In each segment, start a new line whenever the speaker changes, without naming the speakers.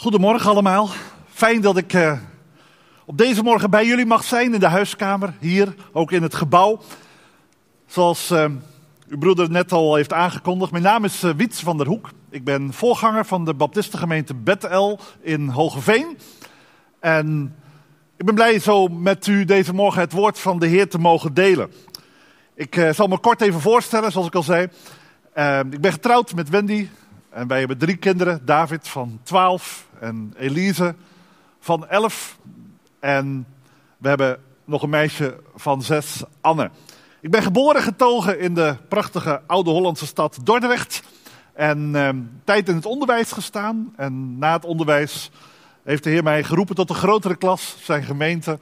Goedemorgen allemaal. Fijn dat ik uh, op deze morgen bij jullie mag zijn in de huiskamer, hier, ook in het gebouw. Zoals uh, uw broeder net al heeft aangekondigd, mijn naam is uh, Wiets van der Hoek. Ik ben voorganger van de baptistengemeente Bethel in Hogeveen. En ik ben blij zo met u deze morgen het woord van de Heer te mogen delen. Ik zal me kort even voorstellen, zoals ik al zei. ik ben getrouwd met Wendy, en wij hebben drie kinderen. David van 12 en Elise van 11. En we hebben nog een meisje van 6, Anne. Ik ben geboren getogen in de prachtige oude Hollandse stad Dordrecht. En eh, tijd in het onderwijs gestaan. En na het onderwijs heeft de Heer mij geroepen tot een grotere klas, zijn gemeente.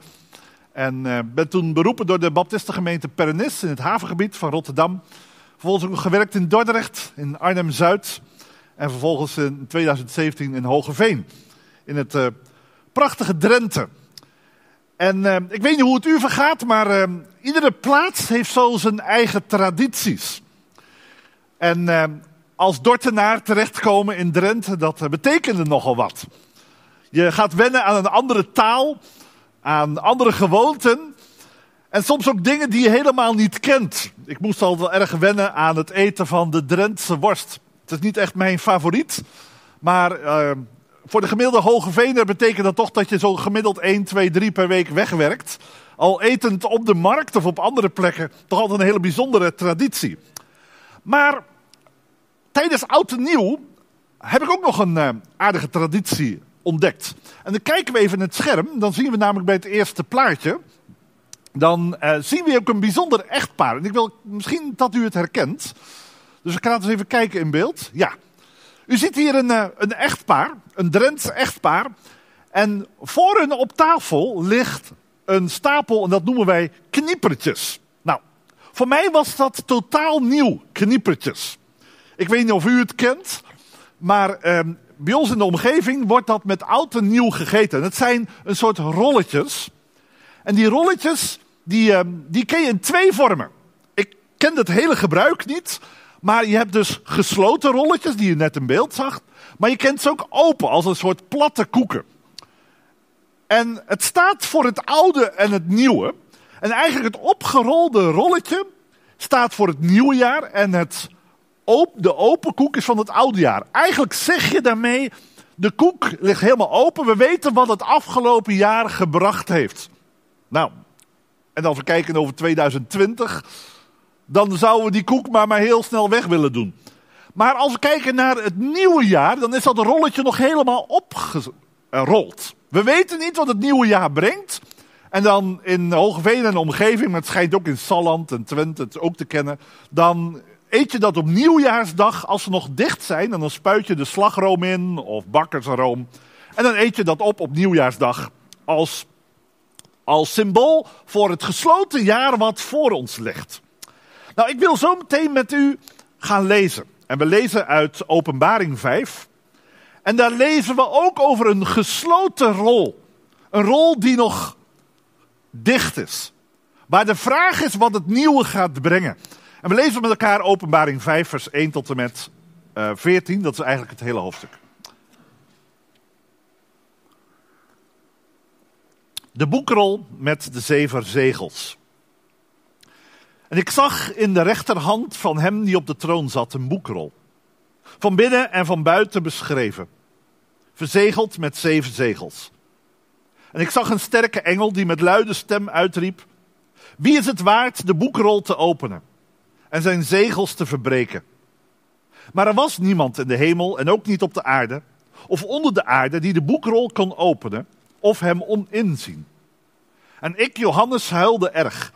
En uh, ben toen beroepen door de Baptistengemeente Pernis in het havengebied van Rotterdam. Vervolgens ook gewerkt in Dordrecht, in Arnhem-Zuid. En vervolgens in 2017 in Hogeveen. In het uh, prachtige Drenthe. En uh, ik weet niet hoe het u vergaat, maar uh, iedere plaats heeft zo zijn eigen tradities. En als Dortenaar terechtkomen in Drenthe, dat betekende nogal wat. Je gaat wennen aan een andere taal, aan andere gewoonten. En soms ook dingen die je helemaal niet kent. Ik moest al wel erg wennen aan het eten van de Drentse worst. Het is niet echt mijn favoriet. Maar uh, voor de gemiddelde hoge vener betekent dat toch dat je zo gemiddeld 1, 2, 3 per week wegwerkt. Al etend op de markt of op andere plekken. Toch altijd een hele bijzondere traditie. Maar tijdens Oud en Nieuw heb ik ook nog een uh, aardige traditie ontdekt. En dan kijken we even in het scherm. Dan zien we namelijk bij het eerste plaatje. Dan uh, zien we ook een bijzonder echtpaar. En ik wil misschien dat u het herkent. Dus ik ga eens even kijken in beeld. Ja. U ziet hier een, eh, een echtpaar, een Drents echtpaar. En voor hun op tafel ligt een stapel, en dat noemen wij kniepertjes. Nou, voor mij was dat totaal nieuw, kniepertjes. Ik weet niet of u het kent, maar eh, bij ons in de omgeving wordt dat met oud en nieuw gegeten. Het zijn een soort rolletjes. En die rolletjes, die, eh, die ken je in twee vormen. Ik ken het hele gebruik niet, maar je hebt dus gesloten rolletjes, die je net in beeld zag. Maar je kent ze ook open, als een soort platte koeken. En het staat voor het oude en het nieuwe. En eigenlijk het opgerolde rolletje staat voor het nieuwe jaar. En het de open koek is van het oude jaar. Eigenlijk zeg je daarmee, de koek ligt helemaal open. We weten wat het afgelopen jaar gebracht heeft. Nou, en als we kijken over 2020 dan zouden we die koek maar, maar heel snel weg willen doen. Maar als we kijken naar het nieuwe jaar, dan is dat rolletje nog helemaal opgerold. We weten niet wat het nieuwe jaar brengt. En dan in Hogeveen en de omgeving, maar het schijnt ook in Salland en Twente het ook te kennen. Dan eet je dat op nieuwjaarsdag als ze nog dicht zijn. En dan spuit je de slagroom in of bakkersroom. En dan eet je dat op op nieuwjaarsdag als, als symbool voor het gesloten jaar wat voor ons ligt. Nou, ik wil zo meteen met u gaan lezen. En we lezen uit Openbaring 5. En daar lezen we ook over een gesloten rol. Een rol die nog dicht is. Waar de vraag is wat het nieuwe gaat brengen. En we lezen met elkaar Openbaring 5, vers 1 tot en met uh, eh, 14. Dat is eigenlijk het hele hoofdstuk. De boekrol met de zeven zegels. En ik zag in de rechterhand van hem die op de troon zat een boekrol. Van binnen en van buiten beschreven. Verzegeld met zeven zegels. En ik zag een sterke engel die met luide stem uitriep: Wie is het waard de boekrol te openen en zijn zegels te verbreken? Maar er was niemand in de hemel en ook niet op de aarde of onder de aarde die de boekrol kon openen of hem om inzien. En ik, Johannes, huilde erg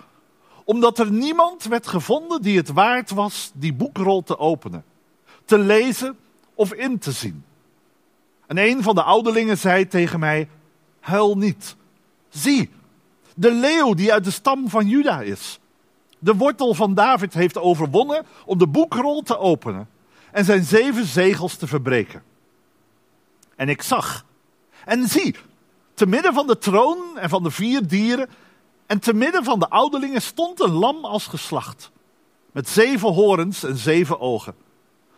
omdat er niemand werd gevonden die het waard was die boekrol te openen, te lezen of in te zien. En een van de ouderlingen zei tegen mij: Huil niet. Zie, de leeuw die uit de stam van Juda is. De wortel van David heeft overwonnen om de boekrol te openen en zijn zeven zegels te verbreken. En ik zag, en zie, te midden van de troon en van de vier dieren en te midden van de ouderlingen stond een lam als geslacht. Met zeven horens en zeven ogen.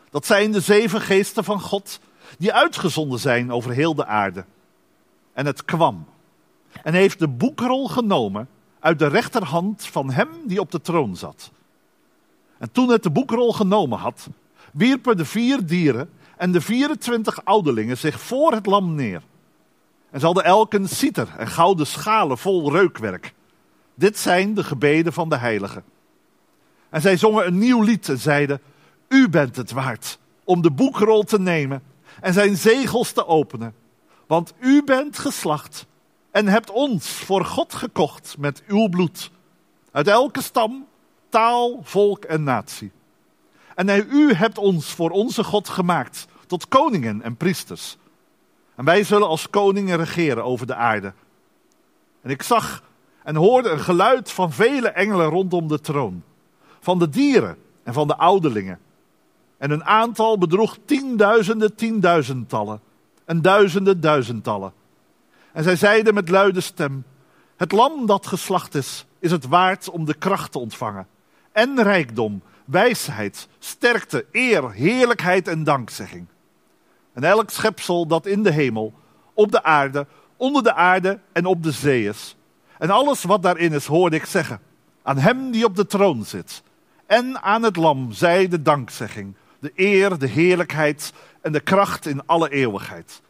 Dat zijn de zeven geesten van God, die uitgezonden zijn over heel de aarde. En het kwam. En heeft de boekrol genomen uit de rechterhand van hem die op de troon zat. En toen het de boekrol genomen had, wierpen de vier dieren en de 24 ouderlingen zich voor het lam neer. En ze hadden elk een citer en gouden schalen vol reukwerk. Dit zijn de gebeden van de heiligen. En zij zongen een nieuw lied en zeiden: U bent het waard om de boekrol te nemen en zijn zegels te openen. Want u bent geslacht en hebt ons voor God gekocht met uw bloed. Uit elke stam, taal, volk en natie. En u hebt ons voor onze God gemaakt tot koningen en priesters. En wij zullen als koningen regeren over de aarde. En ik zag en hoorde een geluid van vele engelen rondom de troon. Van de dieren en van de ouderlingen. En een aantal bedroeg tienduizenden tienduizendtallen. En duizenden duizendtallen. En zij zeiden met luide stem: Het lam dat geslacht is, is het waard om de kracht te ontvangen. En rijkdom, wijsheid, sterkte, eer, heerlijkheid en dankzegging. En elk schepsel dat in de hemel, op de aarde, onder de aarde en op de zee is. En alles wat daarin is, hoorde ik zeggen. Aan hem die op de troon zit. En aan het lam zij de dankzegging, de eer, de heerlijkheid en de kracht in alle eeuwigheid.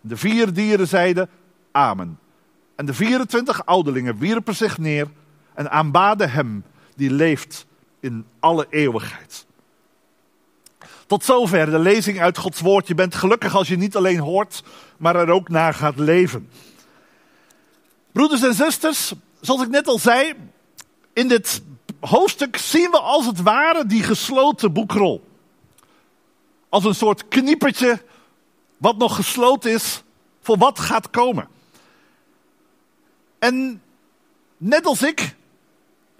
De vier dieren zeiden Amen. En de 24 ouderlingen wierpen zich neer en aanbaden hem die leeft in alle eeuwigheid. Tot zover de lezing uit Gods woord. Je bent gelukkig als je niet alleen hoort, maar er ook naar gaat leven. Broeders en zusters, zoals ik net al zei, in dit hoofdstuk zien we als het ware die gesloten boekrol. Als een soort kniepertje wat nog gesloten is voor wat gaat komen. En net als ik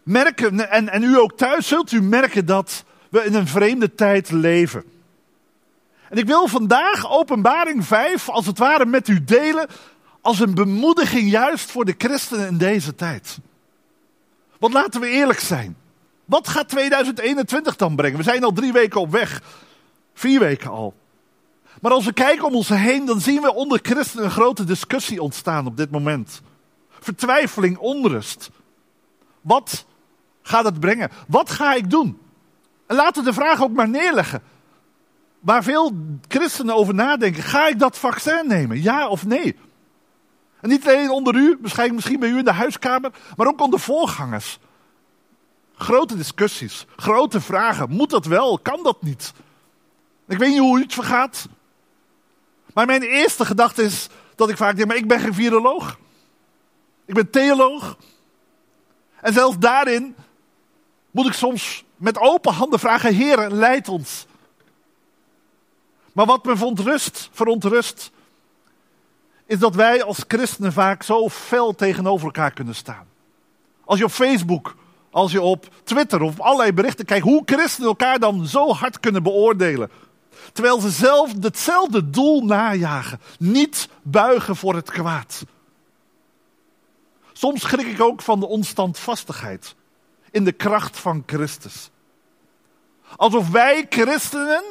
merken, en, en u ook thuis, zult u merken dat we in een vreemde tijd leven. En ik wil vandaag openbaring 5 als het ware met u delen als een bemoediging juist voor de christenen in deze tijd. Want laten we eerlijk zijn. Wat gaat 2021 dan brengen? We zijn al drie weken op weg. Vier weken al. Maar als we kijken om ons heen, dan zien we onder christenen een grote discussie ontstaan op dit moment. Vertwijfeling, onrust. Wat gaat het brengen? Wat ga ik doen? En laten we de vraag ook maar neerleggen. Waar veel christenen over nadenken. Ga ik dat vaccin nemen? Ja of nee? En niet alleen onder u, misschien, misschien bij u in de huiskamer, maar ook onder voorgangers. Grote discussies, grote vragen. Moet dat wel? Kan dat niet? Ik weet niet hoe u het vergaat. Maar mijn eerste gedachte is dat ik vaak denk, maar ik ben geen viroloog. Ik ben theoloog. En zelfs daarin moet ik soms met open handen vragen: Heer, leid ons. Maar wat me verontrust, verontrust, is dat wij als christenen vaak zo fel tegenover elkaar kunnen staan. Als je op Facebook, als je op Twitter of allerlei berichten kijkt, hoe christenen elkaar dan zo hard kunnen beoordelen. Terwijl ze zelf hetzelfde doel najagen. Niet buigen voor het kwaad. Soms schrik ik ook van de onstandvastigheid in de kracht van Christus. Alsof wij christenen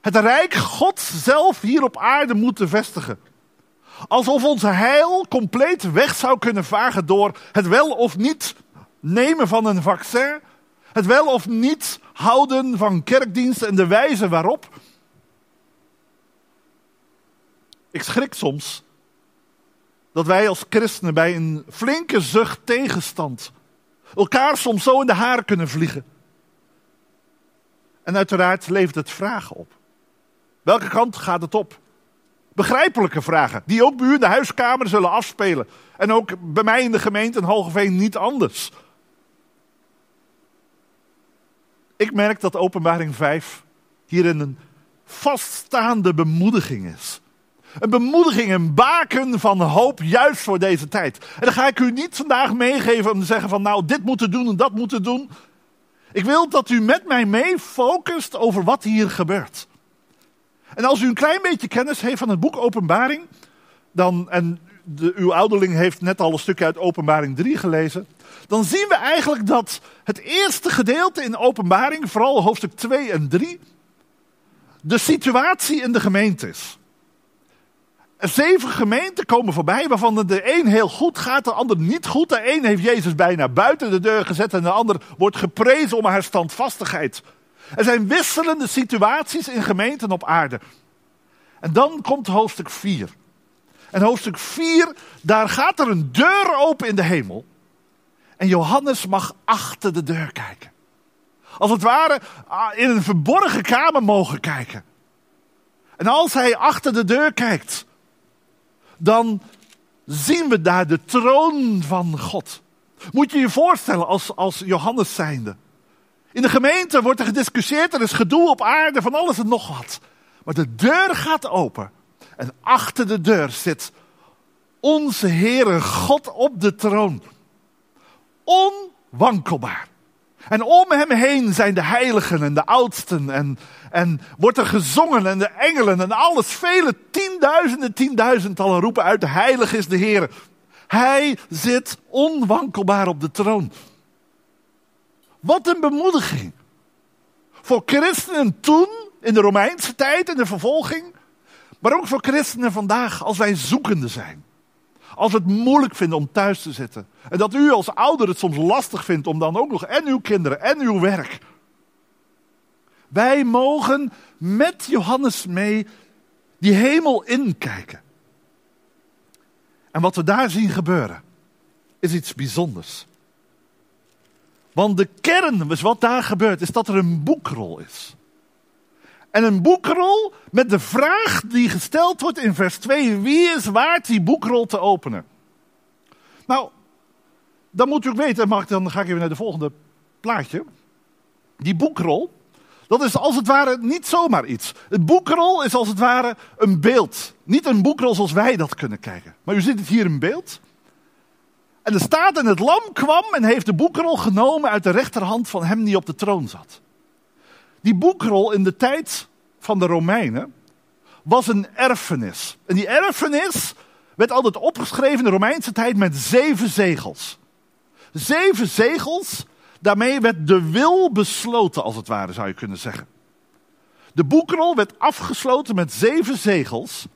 het rijk God zelf hier op aarde moeten vestigen. Alsof onze heil compleet weg zou kunnen vagen door het wel of niet nemen van een vaccin. Het wel of niet houden van kerkdiensten en de wijze waarop. Ik schrik soms dat wij als christenen bij een flinke zucht tegenstand elkaar soms zo in de haren kunnen vliegen. En uiteraard levert het vragen op. Welke kant gaat het op? Begrijpelijke vragen, die ook bij u in de huiskamer zullen afspelen. En ook bij mij in de gemeente in Hogeveen niet anders. Ik merk dat openbaring 5 hierin een vaststaande bemoediging is. Een bemoediging, een baken van hoop juist voor deze tijd. En dan ga ik u niet vandaag meegeven om te zeggen van nou dit moeten doen en dat moeten doen. Ik wil dat u met mij mee focust over wat hier gebeurt. En als u een klein beetje kennis heeft van het boek Openbaring, dan, en de, uw ouderling heeft net al een stukje uit Openbaring 3 gelezen, dan zien we eigenlijk dat het eerste gedeelte in Openbaring, vooral hoofdstuk 2 en 3, de situatie in de gemeente is. zeven gemeenten komen voorbij, waarvan de een heel goed gaat, de ander niet goed. De een heeft Jezus bijna buiten de deur gezet en de ander wordt geprezen om haar standvastigheid. Er zijn wisselende situaties in gemeenten op aarde. En dan komt hoofdstuk 4. En hoofdstuk 4, daar gaat er een deur open in de hemel. En Johannes mag achter de deur kijken. Als het ware ah, in een verborgen kamer mogen kijken. En als hij achter de deur kijkt, dan zien we daar de troon van God. Moet je je voorstellen als, als Johannes zijnde. In de gemeente wordt er gediscussieerd, er is gedoe op aarde, van alles en nog wat. Maar de deur gaat open. En achter de deur zit onze Heere God op de troon. Onwankelbaar. En om hem heen zijn de heiligen en de oudsten. En, en wordt er gezongen en de engelen en alles. Vele tienduizenden, tienduizendtallen roepen uit. De heilige is de Heer. Hij zit onwankelbaar op de troon. Wat een bemoediging. Voor christenen toen, in de Romeinse tijd, in de vervolging. Maar ook voor christenen vandaag, als wij zoekende zijn. Als we het moeilijk vinden om thuis te zitten. En dat u als ouder het soms lastig vindt om dan ook nog en uw kinderen en uw werk. Wij mogen met Johannes mee die hemel inkijken. En wat we daar zien gebeuren, is iets bijzonders. Want de kern, dus wat daar gebeurt, is dat er een boekrol is. En een boekrol met de vraag die gesteld wordt in vers 2: wie is waard die boekrol te openen? Nou, dan moet u ook weten, mag, dan ga ik even naar de volgende plaatje. Die boekrol, dat is als het ware niet zomaar iets. Het boekrol is als het ware een beeld. Niet een boekrol zoals wij dat kunnen kijken. Maar u ziet het hier in beeld. En er staat en het lam kwam en heeft de boekrol genomen uit de rechterhand van hem die op de troon zat. Die boekrol in de tijd van de Romeinen was een erfenis. En die erfenis werd altijd opgeschreven in de Romeinse tijd met zeven zegels. Zeven zegels, daarmee werd de wil besloten, als het ware zou je kunnen zeggen. De boekrol werd afgesloten met zeven zegels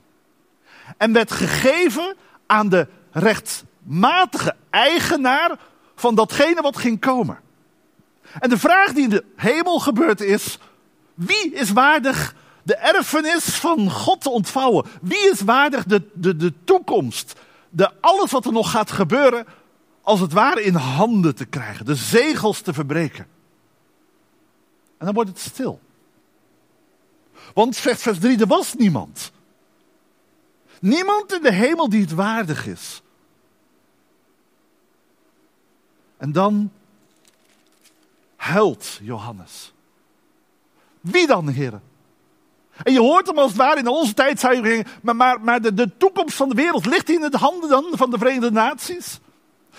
en werd gegeven aan de rechtmatige eigenaar van datgene wat ging komen. En de vraag die in de hemel gebeurt is: wie is waardig de erfenis van God te ontvouwen? Wie is waardig de, de, de toekomst, de, alles wat er nog gaat gebeuren, als het ware in handen te krijgen, de zegels te verbreken? En dan wordt het stil. Want vers, vers 3, er was niemand. Niemand in de hemel die het waardig is. En dan huilt Johannes. Wie dan, heren? En je hoort hem als het ware in onze tijd, zou maar, maar, maar de, de toekomst van de wereld ligt in de handen dan van de Verenigde Naties?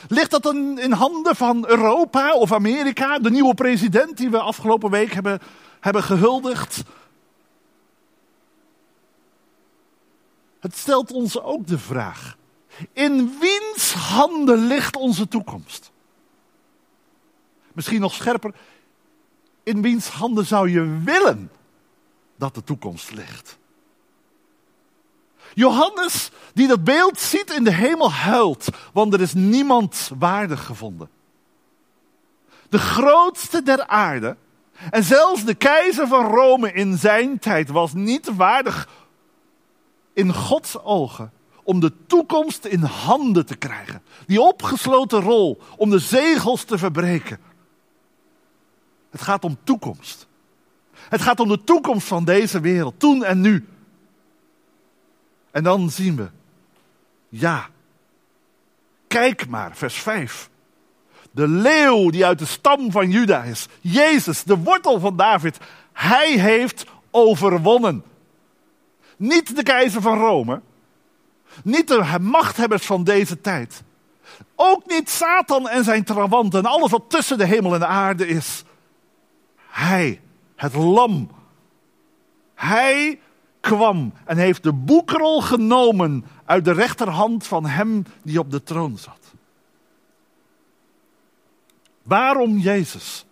Ligt dat dan in handen van Europa of Amerika, de nieuwe president die we afgelopen week hebben, hebben gehuldigd? Het stelt ons ook de vraag: in wiens handen ligt onze toekomst? Misschien nog scherper, in wiens handen zou je willen dat de toekomst ligt? Johannes, die dat beeld ziet in de hemel, huilt, want er is niemand waardig gevonden. De grootste der aarde, en zelfs de keizer van Rome in zijn tijd, was niet waardig in Gods ogen om de toekomst in handen te krijgen. Die opgesloten rol om de zegels te verbreken. Het gaat om toekomst. Het gaat om de toekomst van deze wereld, toen en nu. En dan zien we, ja, kijk maar, vers 5. De leeuw die uit de stam van Juda is, Jezus, de wortel van David, hij heeft overwonnen. Niet de keizer van Rome, niet de machthebbers van deze tijd. Ook niet Satan en zijn trawanten en alles wat tussen de hemel en de aarde is. Hij, het lam. Hij kwam en heeft de boekrol genomen uit de rechterhand van hem die op de troon zat. Waarom Jezus?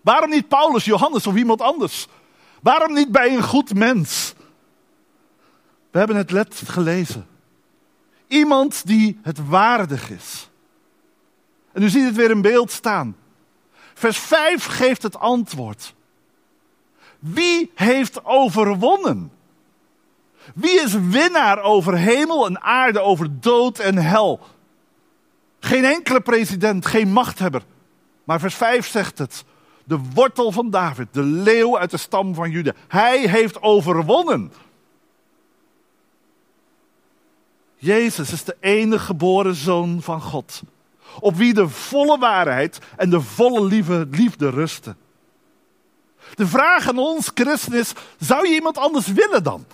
Waarom niet Paulus, Johannes of iemand anders? Waarom niet bij een goed mens? We hebben het net gelezen. Iemand die het waardig is. En u ziet het weer in beeld staan. Vers 5 geeft het antwoord. Wie heeft overwonnen? Wie is winnaar over hemel en aarde, over dood en hel? Geen enkele president, geen machthebber. Maar vers 5 zegt het. De wortel van David, de leeuw uit de stam van Juda. Hij heeft overwonnen. Jezus is de enige geboren zoon van God. Op wie de volle waarheid en de volle liefde, liefde rusten. De vraag aan ons, christen, is: zou je iemand anders willen dan?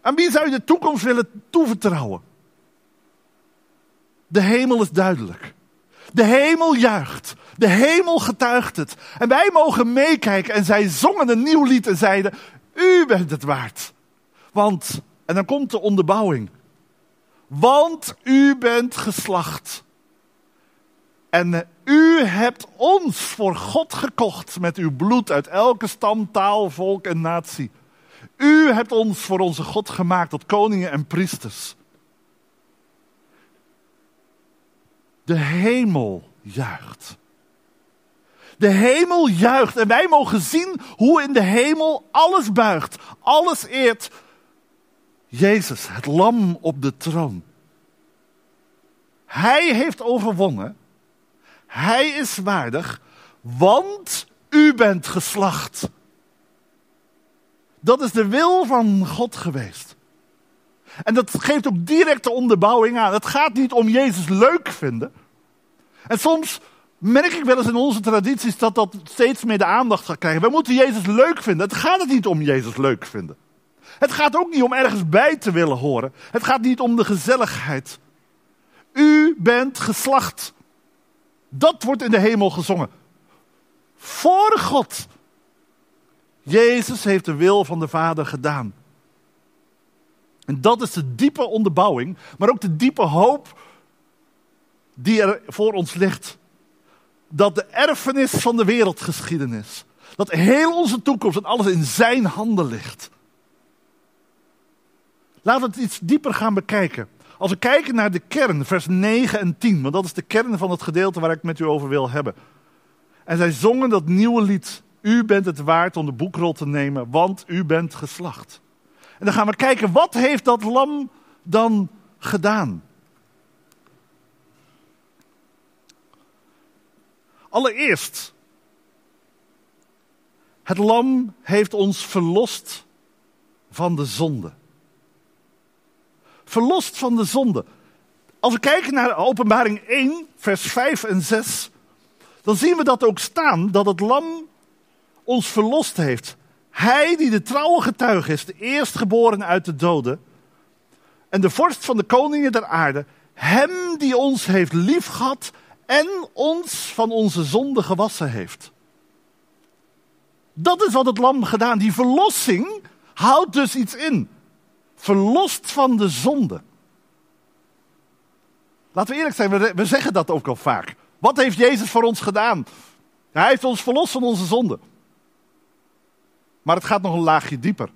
Aan wie zou je de toekomst willen toevertrouwen? De hemel is duidelijk. De hemel juicht. De hemel getuigt het. En wij mogen meekijken. En zij zongen een nieuw lied en zeiden: U bent het waard. Want, en dan komt de onderbouwing. Want u bent geslacht. En u hebt ons voor God gekocht met uw bloed uit elke stam, taal, volk en natie. U hebt ons voor onze God gemaakt tot koningen en priesters. De hemel juicht. De hemel juicht en wij mogen zien hoe in de hemel alles buigt, alles eert. Jezus, het lam op de troon. Hij heeft overwonnen. Hij is waardig, want u bent geslacht. Dat is de wil van God geweest. En dat geeft ook directe onderbouwing aan. Het gaat niet om Jezus leuk vinden. En soms merk ik wel eens in onze tradities dat dat steeds meer de aandacht gaat krijgen. We moeten Jezus leuk vinden. Het gaat het niet om Jezus leuk vinden. Het gaat ook niet om ergens bij te willen horen. Het gaat niet om de gezelligheid. U bent geslacht. Dat wordt in de hemel gezongen. Voor God. Jezus heeft de wil van de Vader gedaan. En dat is de diepe onderbouwing, maar ook de diepe hoop die er voor ons ligt. Dat de erfenis van de wereldgeschiedenis, dat heel onze toekomst en alles in zijn handen ligt. Laten we het iets dieper gaan bekijken. Als we kijken naar de kern, vers 9 en 10, want dat is de kern van het gedeelte waar ik met u over wil hebben. En zij zongen dat nieuwe lied. U bent het waard om de boekrol te nemen, want u bent geslacht. En dan gaan we kijken, wat heeft dat lam dan gedaan? Allereerst, het lam heeft ons verlost van de zonde. Verlost van de zonde. Als we kijken naar Openbaring 1, vers 5 en 6, dan zien we dat ook staan dat het lam ons verlost heeft. Hij die de trouwe getuige is, de eerstgeboren uit de doden en de vorst van de koningen der aarde, hem die ons heeft liefgehad en ons van onze zonde gewassen heeft. Dat is wat het lam gedaan. Die verlossing houdt dus iets in. Verlost van de zonde. Laten we eerlijk zijn, we, zeggen dat ook al vaak. Wat heeft Jezus voor ons gedaan? Hij heeft ons verlost van onze zonde. Maar het gaat nog een laagje dieper.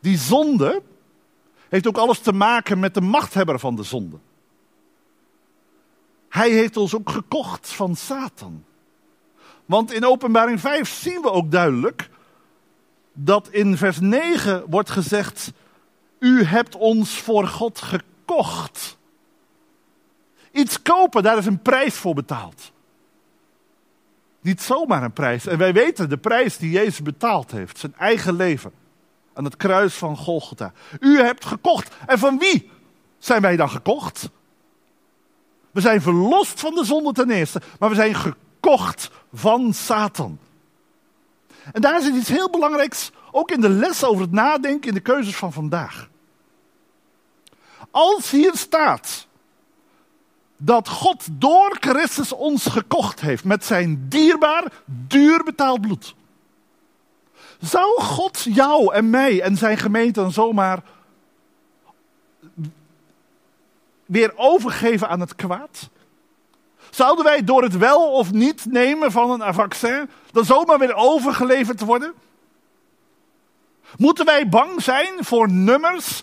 Die zonde heeft ook alles te maken met de machthebber van de zonde. Hij heeft ons ook gekocht van Satan. Want in Openbaring 5 zien we ook duidelijk dat in vers 9 wordt gezegd: U hebt ons voor God gekocht. Iets kopen, daar is een prijs voor betaald. Niet zomaar een prijs. En wij weten de prijs die Jezus betaald heeft, zijn eigen leven. Aan het kruis van Golgotha. U hebt gekocht. En van wie zijn wij dan gekocht? We zijn verlost van de zonde ten eerste, maar we zijn gekocht van Satan. En daar zit iets heel belangrijks, ook in de les over het nadenken in de keuzes van vandaag. Als hier staat dat God door Christus ons gekocht heeft met zijn dierbaar, duur betaald bloed. Zou God jou en mij en zijn gemeente dan zomaar weer overgeven aan het kwaad? Zouden wij door het wel of niet nemen van een vaccin dan zomaar weer overgeleverd worden? Moeten wij bang zijn voor nummers,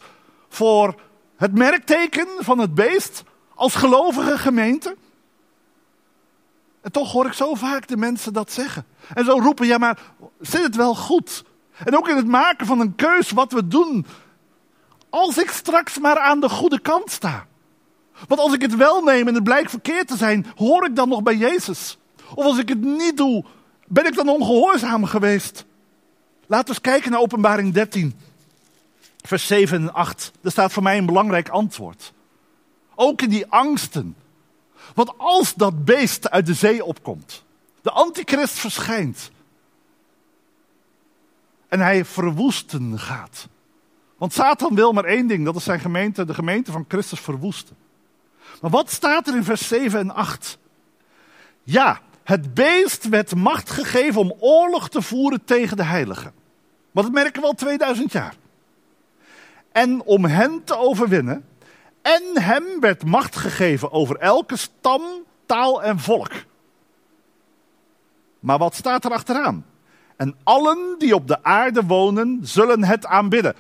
voor het merkteken van het beest als gelovige gemeente? En toch hoor ik zo vaak de mensen dat zeggen. En zo roepen, ja maar zit het wel goed? En ook in het maken van een keus wat we doen. Als ik straks maar aan de goede kant sta. Want als ik het wel neem en het blijkt verkeerd te zijn, hoor ik dan nog bij Jezus? Of als ik het niet doe, ben ik dan ongehoorzaam geweest? Laten we eens kijken naar Openbaring 13, vers 7 en 8. Daar staat voor mij een belangrijk antwoord. Ook in die angsten. Want als dat beest uit de zee opkomt, de antichrist verschijnt en hij verwoesten gaat. Want Satan wil maar één ding, dat is zijn gemeente, de gemeente van Christus verwoesten. Maar wat staat er in vers 7 en 8? Ja, het beest werd macht gegeven om oorlog te voeren tegen de heiligen. Want dat merken we al 2000 jaar. En om hen te overwinnen. En hem werd macht gegeven over elke stam, taal en volk. Maar wat staat er achteraan? En allen die op de aarde wonen, zullen het aanbidden.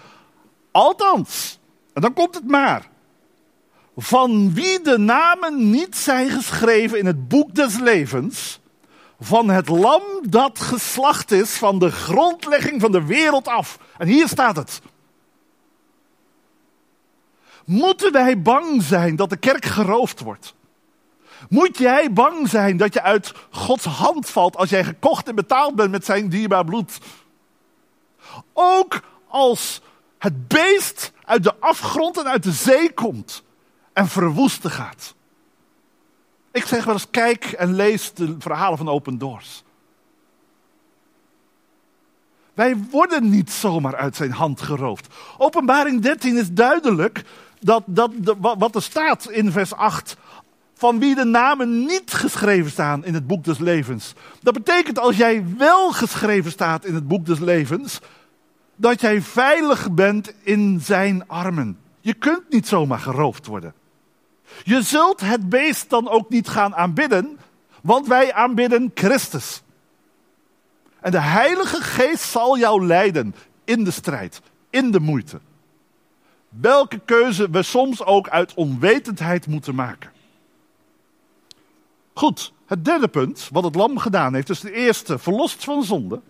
Althans, en dan komt het maar. Van wie de namen niet zijn geschreven in het boek des levens, van het lam dat geslacht is van de grondlegging van de wereld af. En hier staat het. Moeten wij bang zijn dat de kerk geroofd wordt? Moet jij bang zijn dat je uit Gods hand valt als jij gekocht en betaald bent met zijn dierbaar bloed? Ook als het beest uit de afgrond en uit de zee komt en verwoesten gaat. Ik zeg wel eens, kijk en lees de verhalen van Open Doors. Wij worden niet zomaar uit zijn hand geroofd. Openbaring 13 is duidelijk dat, dat wat er staat in vers 8 van wie de namen niet geschreven staan in het boek des levens. Dat betekent als jij wel geschreven staat in het boek des levens, dat jij veilig bent in zijn armen. Je kunt niet zomaar geroofd worden. Je zult het beest dan ook niet gaan aanbidden, want wij aanbidden Christus. En de Heilige Geest zal jou leiden in de strijd, in de moeite. Welke keuze we soms ook uit onwetendheid moeten maken. Goed, het derde punt, wat het lam gedaan heeft, is de eerste, verlost van zonde.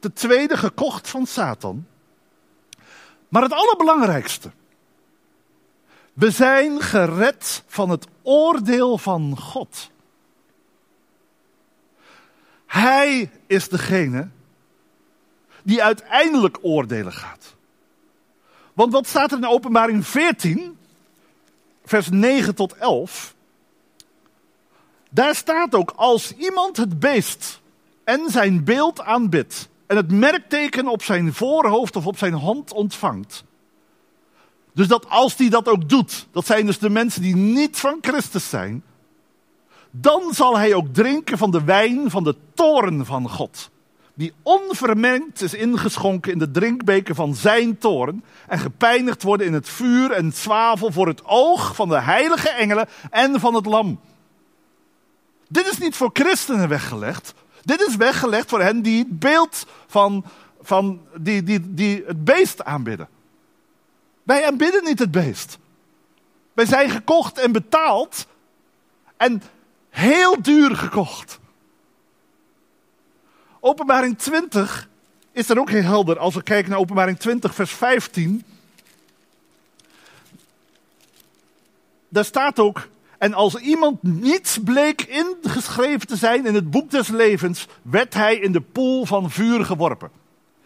De tweede, gekocht van Satan. Maar het allerbelangrijkste, we zijn gered van het oordeel van God. Hij is degene die uiteindelijk oordelen gaat. Want wat staat er in Openbaring 14, vers 9 tot 11? Daar staat ook, als iemand het beest en zijn beeld aanbidt en het merkteken op zijn voorhoofd of op zijn hand ontvangt. Dus dat als hij dat ook doet, dat zijn dus de mensen die niet van Christus zijn, dan zal hij ook drinken van de wijn van de toren van God. Die onvermengd is ingeschonken in de drinkbeker van zijn toren. En gepijnigd worden in het vuur en zwavel voor het oog van de heilige engelen en van het lam. Dit is niet voor christenen weggelegd. Dit is weggelegd voor hen die het beeld van, van die, die, die het beest aanbidden. Wij aanbidden niet het beest. Wij zijn gekocht en betaald en heel duur gekocht. Openbaring 20 is dan ook heel helder als we kijken naar Openbaring 20, vers 15. Daar staat ook en als iemand niets bleek ingeschreven te zijn in het boek des levens, werd hij in de poel van vuur geworpen.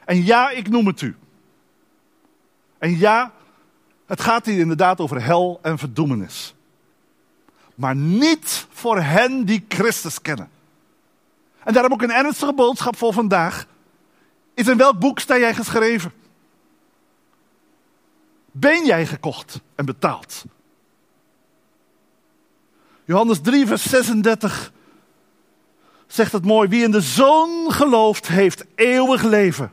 En ja, ik noem het u. En ja, het gaat hier inderdaad over hel en verdoemenis. Maar niet voor hen die Christus kennen. En daarom ook een ernstige boodschap voor vandaag. Is in welk boek sta jij geschreven? Ben jij gekocht en betaald? Johannes 3, vers 36 zegt het mooi. Wie in de zoon gelooft, heeft eeuwig leven.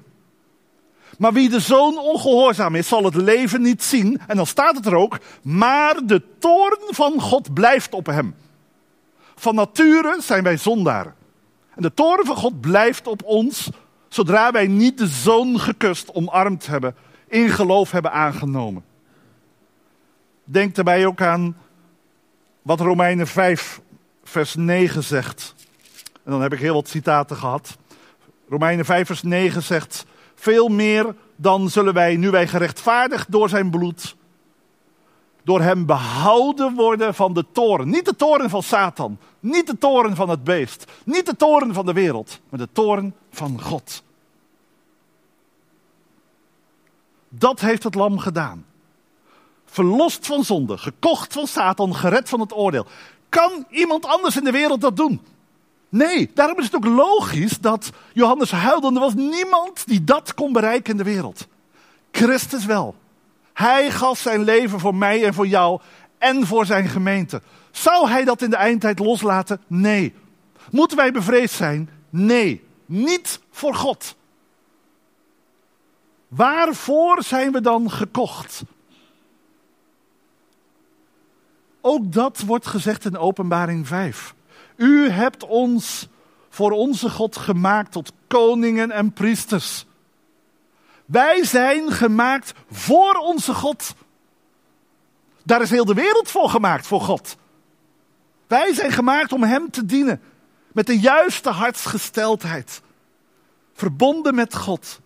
Maar wie de zoon ongehoorzaam is, zal het leven niet zien. En dan staat het er ook. Maar de toorn van God blijft op hem. Van nature zijn wij zondaren. En de toorn van God blijft op ons zodra wij niet de zoon gekust, omarmd hebben, in geloof hebben aangenomen. Denk daarbij ook aan wat Romeinen 5, vers 9 zegt. En dan heb ik heel wat citaten gehad. Romeinen 5, vers 9 zegt: Veel meer dan zullen wij, nu wij gerechtvaardigd door zijn bloed, door hem behouden worden van de toren. Niet de toren van Satan, niet de toren van het beest, niet de toren van de wereld, maar de toren van God. Dat heeft het lam gedaan. Verlost van zonde, gekocht van Satan, gered van het oordeel. Kan iemand anders in de wereld dat doen? Nee, daarom is het ook logisch dat Johannes huilde. Er was niemand die dat kon bereiken in de wereld. Christus wel. Hij gaf zijn leven voor mij en voor jou en voor zijn gemeente. Zou hij dat in de eindtijd loslaten? Nee. Moeten wij bevreesd zijn? Nee. Niet voor God. Waarvoor zijn we dan gekocht? Ook dat wordt gezegd in Openbaring 5. U hebt ons voor onze God gemaakt tot koningen en priesters. Wij zijn gemaakt voor onze God. Daar is heel de wereld voor gemaakt, voor God. Wij zijn gemaakt om Hem te dienen. Met de juiste hartsgesteldheid. Verbonden met God.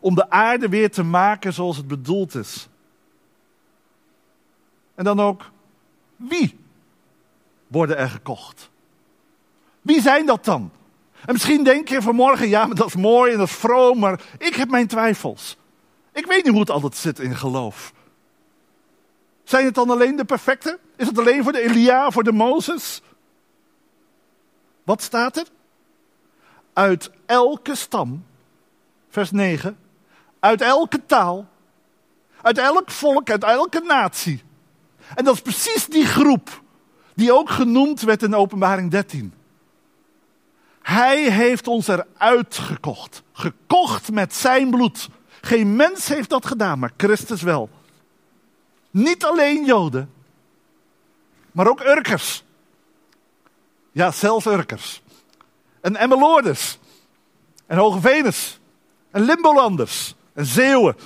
Om de aarde weer te maken zoals het bedoeld is. En dan ook, wie worden er gekocht? Wie zijn dat dan? En misschien denk je vanmorgen, ja, maar dat is mooi en dat is vroom, maar ik heb mijn twijfels. Ik weet niet hoe het altijd zit in geloof. Zijn het dan alleen de perfecte? Is het alleen voor de Elia, voor de Mozes? Wat staat er? Uit elke stam, vers 9, uit elke taal, uit elk volk, uit elke natie. En dat is precies die groep die ook genoemd werd in Openbaring 13. Hij heeft ons eruit gekocht. Gekocht met zijn bloed. Geen mens heeft dat gedaan, maar Christus wel. Niet alleen Joden, maar ook Urkers. Ja, zelfs Urkers. En Emmeloorders. En Hoge Venus. En Limbolanders. En Zeeuwen.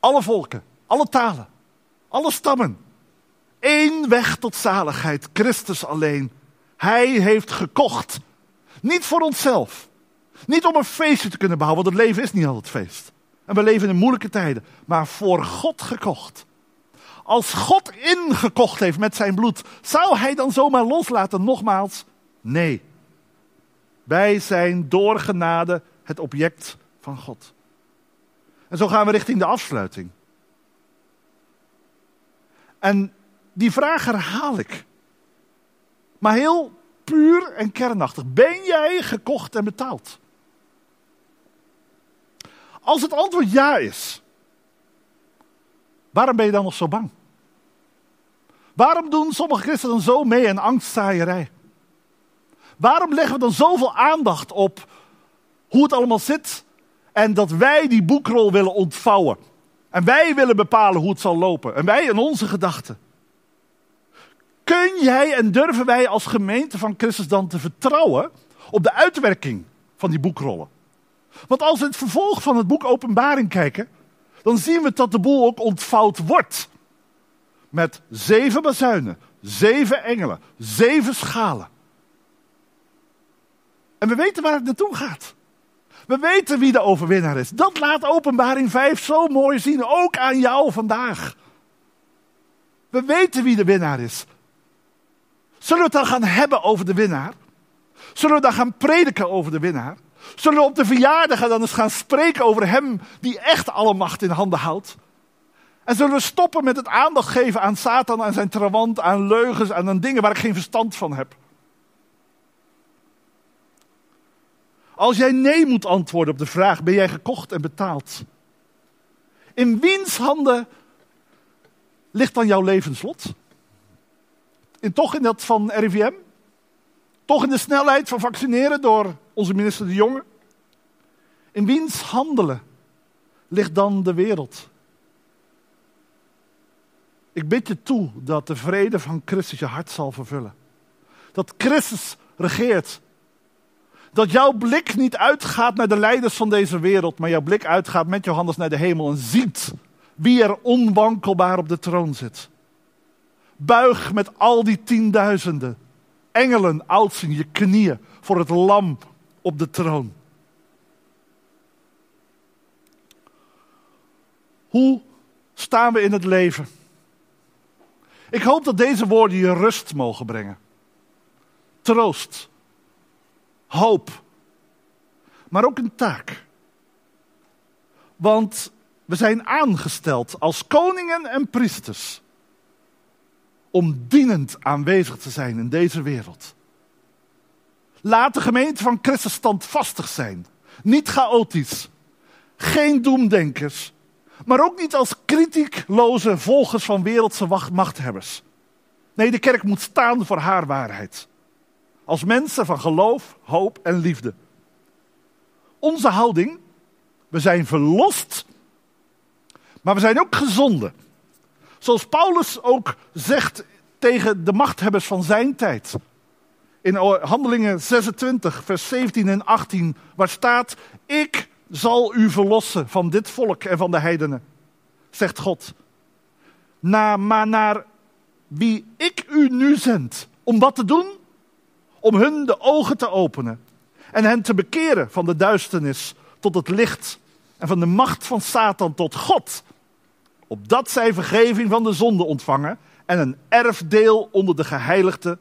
Alle volken, alle talen, alle stammen. Eén weg tot zaligheid, Christus alleen. Hij heeft gekocht. Niet voor onszelf. Niet om een feestje te kunnen bouwen, want het leven is niet altijd feest. En we leven in moeilijke tijden. Maar voor God gekocht. Als God ingekocht heeft met zijn bloed, zou hij dan zomaar loslaten? Nogmaals, nee. Wij zijn door genade het object van God. En zo gaan we richting de afsluiting. En die vraag herhaal ik. Maar heel puur en kernachtig. Ben jij gekocht en betaald? Als het antwoord ja is, waarom ben je dan nog zo bang? Waarom doen sommige christenen zo mee aan angstzaaierij? Waarom leggen we dan zoveel aandacht op hoe het allemaal zit en dat wij die boekrol willen ontvouwen? En wij willen bepalen hoe het zal lopen. En wij in onze gedachten. Kun jij en durven wij als gemeente van Christus dan te vertrouwen op de uitwerking van die boekrollen? Want als we het vervolg van het boek Openbaring kijken, dan zien we dat de boel ook ontvouwd wordt. Met zeven bazuinen, zeven engelen, zeven schalen. En we weten waar het naartoe gaat. We weten wie de overwinnaar is. Dat laat Openbaring 5 zo mooi zien, ook aan jou vandaag. We weten wie de winnaar is. Zullen we het dan gaan hebben over de winnaar? Zullen we dan gaan prediken over de winnaar? Zullen we op de verjaardag dan eens gaan spreken over hem die echt alle macht in handen houdt? En zullen we stoppen met het aandacht geven aan Satan, aan zijn trawant, aan leugens, en aan dingen waar ik geen verstand van heb? Als jij nee moet antwoorden op de vraag: ben jij gekocht en betaald? In wiens handen ligt dan jouw levenslot? In, toch in dat van RIVM? Toch in de snelheid van vaccineren door onze minister De Jonge? In wiens handelen ligt dan de wereld? Ik bid je toe dat de vrede van Christus je hart zal vervullen. Dat Christus regeert. Dat jouw blik niet uitgaat naar de leiders van deze wereld, maar jouw blik uitgaat met Johannes naar de hemel en ziet wie er onwankelbaar op de troon zit. Buig met al die tienduizenden engelen in je knieën voor het lam op de troon. Hoe staan we in het leven? Ik hoop dat deze woorden je rust mogen brengen. Troost. Hoop. Maar ook een taak. Want we zijn aangesteld als koningen en priesters om dienend aanwezig te zijn in deze wereld. Laat de gemeente van Christus standvastig zijn, niet chaotisch, geen doemdenkers, maar ook niet als kritiekloze volgers van wereldse machthebbers. Nee, de kerk moet staan voor haar waarheid. Als mensen van geloof, hoop en liefde. Onze houding, we zijn verlost, maar we zijn ook gezonden. Zoals Paulus ook zegt tegen de machthebbers van zijn tijd. In Handelingen 26, vers 17 en 18, waar staat: Ik zal u verlossen van dit volk en van de heidenen, zegt God. Na, maar naar wie ik u nu zend, om wat te doen? Om hun de ogen te openen en hen te bekeren van de duisternis tot het licht en van de macht van Satan tot God, opdat zij vergeving van de zonde ontvangen en een erfdeel onder de geheiligden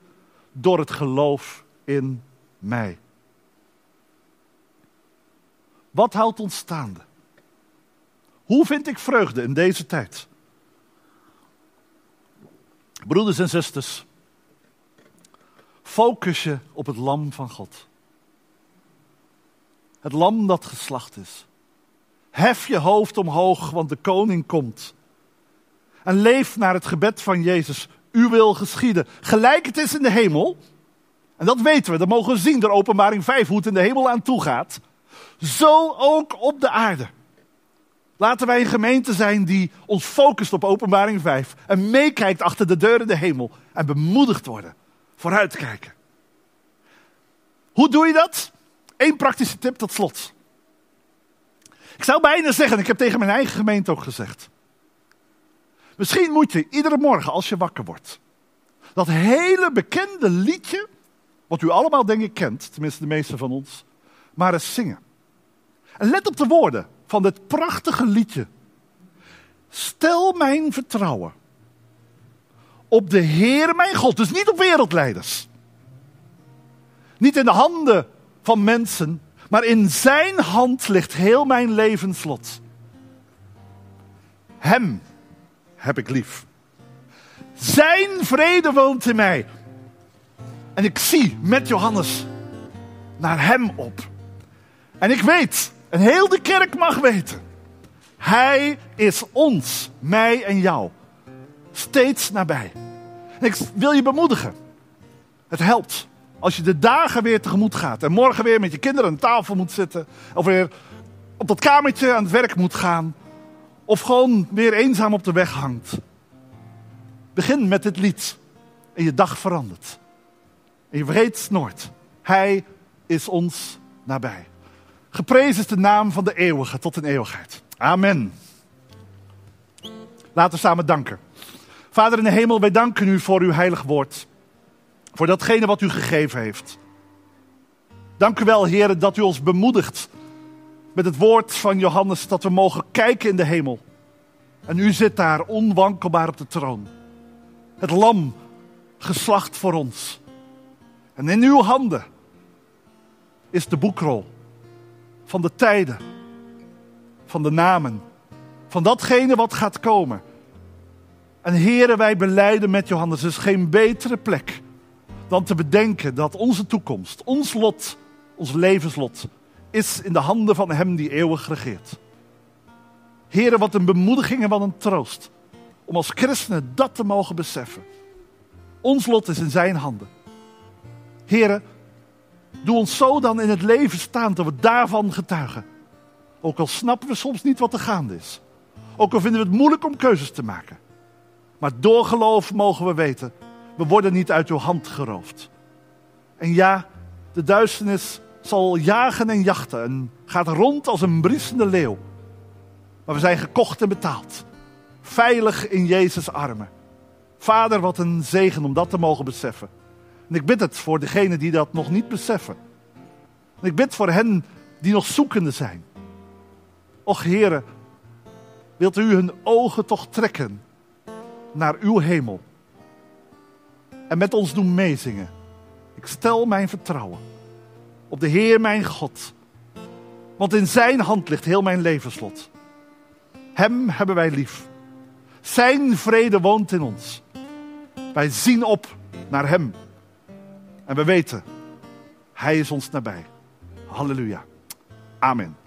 door het geloof in mij. Wat houdt ons staande? Hoe vind ik vreugde in deze tijd? Broeders en zusters, focus je op het lam van God. Het lam dat geslacht is. Hef je hoofd omhoog, want de koning komt. En leef naar het gebed van Jezus. U wil geschieden. Gelijk het is in de hemel. En dat weten we, dat mogen we zien door openbaring 5, hoe het in de hemel aan toe gaat. Zo ook op de aarde. Laten wij een gemeente zijn die ons focust op openbaring 5. En meekijkt achter de deur in de hemel. En bemoedigd worden. Vooruitkijken. Hoe doe je dat? Eén praktische tip tot slot. Ik zou bijna zeggen, ik heb tegen mijn eigen gemeente ook gezegd. Misschien moet je iedere morgen als je wakker wordt, dat hele bekende liedje, wat u allemaal denk ik kent, tenminste de meeste van ons, maar eens zingen. En let op de woorden van dit prachtige liedje. Stel mijn vertrouwen op de Heer mijn God, dus niet op wereldleiders. Niet in de handen van mensen, maar in zijn hand ligt heel mijn levenslot. Hem heb ik lief. Zijn vrede woont in mij. En ik zie met Johannes naar hem op. En ik weet, en heel de kerk mag weten, hij is ons, mij en jou, steeds nabij. Ik wil je bemoedigen. Het helpt als je de dagen weer tegemoet gaat en morgen weer met je kinderen aan tafel moet zitten, of weer op dat kamertje aan het werk moet gaan, of gewoon weer eenzaam op de weg hangt. Begin met dit lied en je dag verandert. En je vergeet nooit, Hij is ons nabij. Geprezen is de naam van de eeuwige tot in eeuwigheid. Amen. Laten we samen danken. Vader in de hemel, wij danken u voor uw heilig woord. Voor datgene wat u gegeven heeft. Dank u wel, Heer, dat u ons bemoedigt met het woord van Johannes dat we mogen kijken in de hemel. En u zit daar onwankelbaar op de troon. Het lam geslacht voor ons. En in uw handen is de boekrol van de tijden, van de namen, van datgene wat gaat komen. En heren, wij beleiden met Johannes, er is geen betere plek dan te bedenken dat onze toekomst, ons lot, ons levenslot, is in de handen van Hem die eeuwig regeert. Heren, wat een bemoediging en wat een troost. Om als christenen dat te mogen beseffen. Ons lot is in Zijn handen. Heren, doe ons zo dan in het leven staan dat we daarvan getuigen. Ook al snappen we soms niet wat er gaande is. Ook al vinden we het moeilijk om keuzes te maken. Maar door geloof mogen we weten, we worden niet uit uw hand geroofd. En ja, de duisternis zal jagen en jachten en gaat rond als een briesende leeuw. Maar we zijn gekocht en betaald. Veilig in Jezus' armen. Vader, wat een zegen om dat te mogen beseffen. En ik bid het voor degenen die dat nog niet beseffen. En ik bid voor hen die nog zoekende zijn. Och heren, wilt u hun ogen toch trekken naar uw hemel. En met ons doen meezingen. Ik stel mijn vertrouwen op de Heer mijn God. Want in zijn hand ligt heel mijn levenslot. Hem hebben wij lief. Zijn vrede woont in ons. Wij zien op naar Hem. En we weten, Hij is ons nabij. Halleluja. Amen.